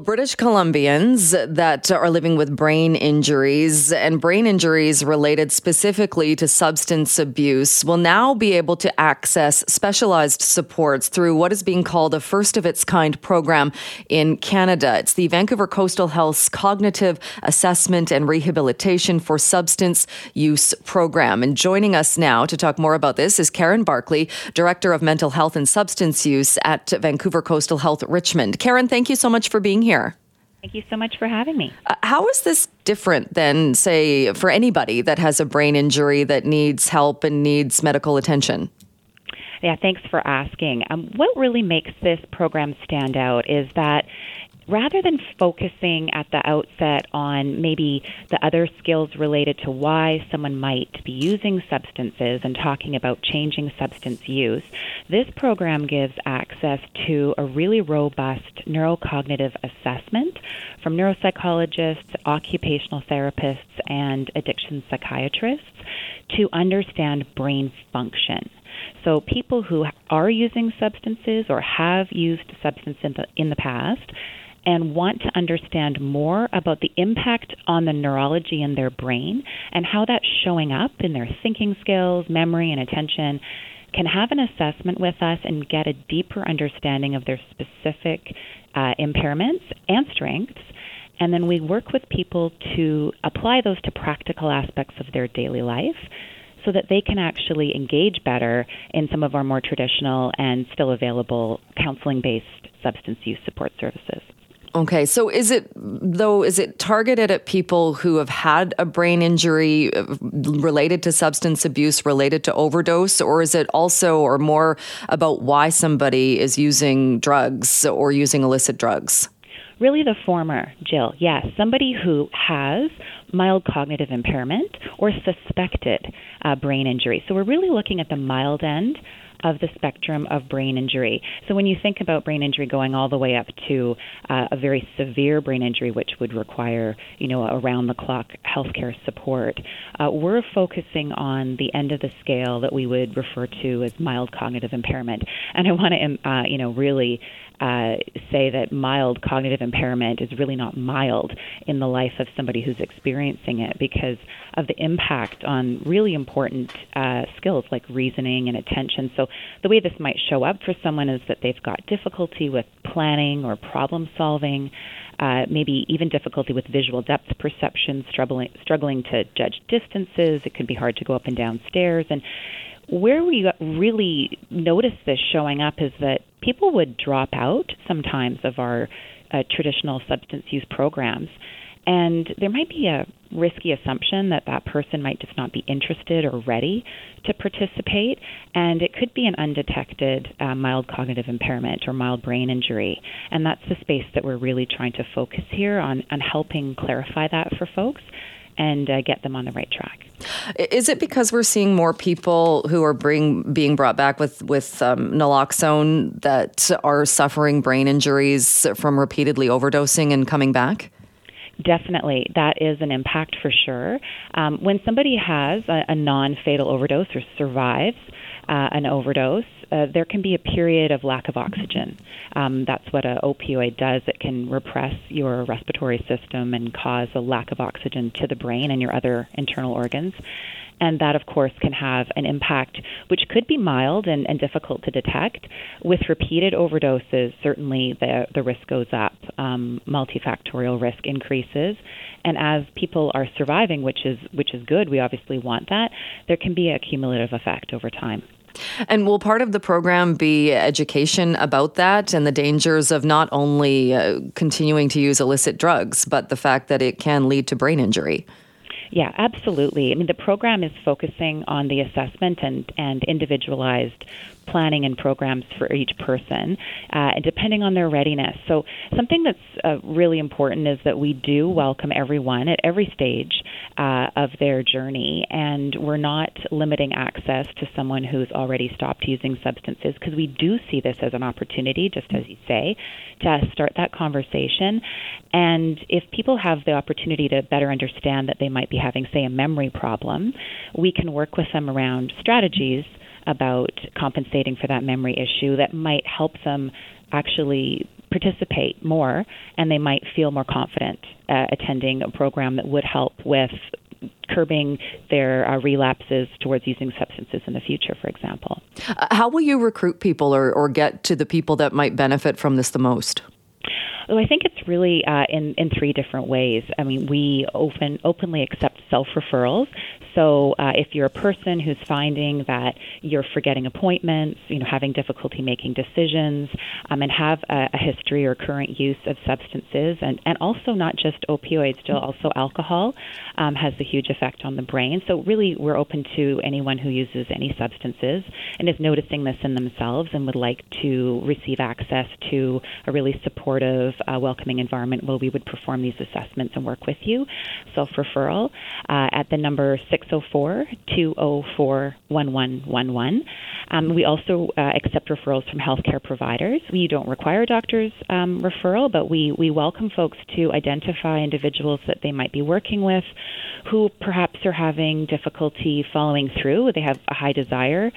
British Columbians that are living with brain injuries and brain injuries related specifically to substance abuse will now be able to access specialized supports through what is being called a first of its kind program in Canada. It's the Vancouver Coastal Health's Cognitive Assessment and Rehabilitation for Substance Use program. And joining us now to talk more about this is Karen Barclay, Director of Mental Health and Substance Use at Vancouver Coastal Health Richmond. Karen, thank you so much for being here. Thank you so much for having me. Uh, how is this different than, say, for anybody that has a brain injury that needs help and needs medical attention? Yeah, thanks for asking. Um, what really makes this program stand out is that rather than focusing at the outset on maybe the other skills related to why someone might be using substances and talking about changing substance use, this program gives access to a really robust neurocognitive assessment from neuropsychologists, occupational therapists, and addiction psychiatrists to understand brain function. So, people who are using substances or have used substances in the, in the past and want to understand more about the impact on the neurology in their brain and how that's showing up in their thinking skills, memory, and attention can have an assessment with us and get a deeper understanding of their specific uh, impairments and strengths. And then we work with people to apply those to practical aspects of their daily life so that they can actually engage better in some of our more traditional and still available counseling based substance use support services. Okay, so is it though? Is it targeted at people who have had a brain injury uh, related to substance abuse, related to overdose, or is it also or more about why somebody is using drugs or using illicit drugs? Really, the former, Jill. Yes, somebody who has mild cognitive impairment or suspected uh, brain injury. So we're really looking at the mild end of the spectrum of brain injury. So when you think about brain injury going all the way up to uh, a very severe brain injury, which would require, you know, around the clock healthcare support, uh, we're focusing on the end of the scale that we would refer to as mild cognitive impairment. And I want to, um, uh, you know, really uh, say that mild cognitive impairment is really not mild in the life of somebody who's experiencing it because of the impact on really important uh, skills like reasoning and attention. So, the way this might show up for someone is that they've got difficulty with planning or problem solving. Uh, maybe even difficulty with visual depth perception, struggling struggling to judge distances. It can be hard to go up and down stairs, and where we really notice this showing up is that people would drop out sometimes of our uh, traditional substance use programs. And there might be a risky assumption that that person might just not be interested or ready to participate, and it could be an undetected uh, mild cognitive impairment or mild brain injury. And that's the space that we're really trying to focus here on, on helping clarify that for folks and uh, get them on the right track. Is it because we're seeing more people who are bring, being brought back with with um, naloxone that are suffering brain injuries from repeatedly overdosing and coming back? Definitely, that is an impact for sure. Um, when somebody has a, a non-fatal overdose or survives uh, an overdose, uh, there can be a period of lack of oxygen. Um, that's what an opioid does. It can repress your respiratory system and cause a lack of oxygen to the brain and your other internal organs. And that, of course, can have an impact which could be mild and, and difficult to detect. With repeated overdoses, certainly the, the risk goes up, um, multifactorial risk increases. And as people are surviving, which is, which is good, we obviously want that, there can be a cumulative effect over time. And will part of the program be education about that and the dangers of not only uh, continuing to use illicit drugs, but the fact that it can lead to brain injury? Yeah, absolutely. I mean, the program is focusing on the assessment and, and individualized planning and programs for each person, uh, and depending on their readiness. So, something that's uh, really important is that we do welcome everyone at every stage uh, of their journey, and we're not limiting access to someone who's already stopped using substances because we do see this as an opportunity, just as you say, to start that conversation. And if people have the opportunity to better understand that they might be having, say, a memory problem, we can work with them around strategies about compensating for that memory issue that might help them actually participate more and they might feel more confident uh, attending a program that would help with curbing their uh, relapses towards using substances in the future, for example. Uh, how will you recruit people or, or get to the people that might benefit from this the most? Well, I think it's really uh, in in three different ways. I mean, we open openly accept self referrals. So uh, if you're a person who's finding that you're forgetting appointments, you know, having difficulty making decisions, um, and have a, a, history or current use of substances, and, and also not just opioids, still also alcohol um, has a huge effect on the brain. So really, we're open to anyone who uses any substances and is noticing this in themselves and would like to receive access to a really supportive, uh, welcoming environment where we would perform these assessments and work with you. Self referral uh, at the number six 604 204 1111. Um, we also uh, accept referrals from healthcare providers. We don't require a doctor's um, referral, but we, we welcome folks to identify individuals that they might be working with who perhaps are having difficulty following through. They have a high desire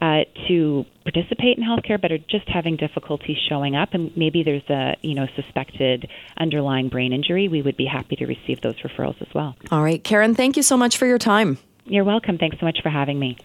uh, to participate in healthcare, but are just having difficulty showing up, and maybe there's a you know suspected underlying brain injury, we would be happy to receive those referrals as well. All right, Karen, thank you so much for your time. You're welcome. Thanks so much for having me.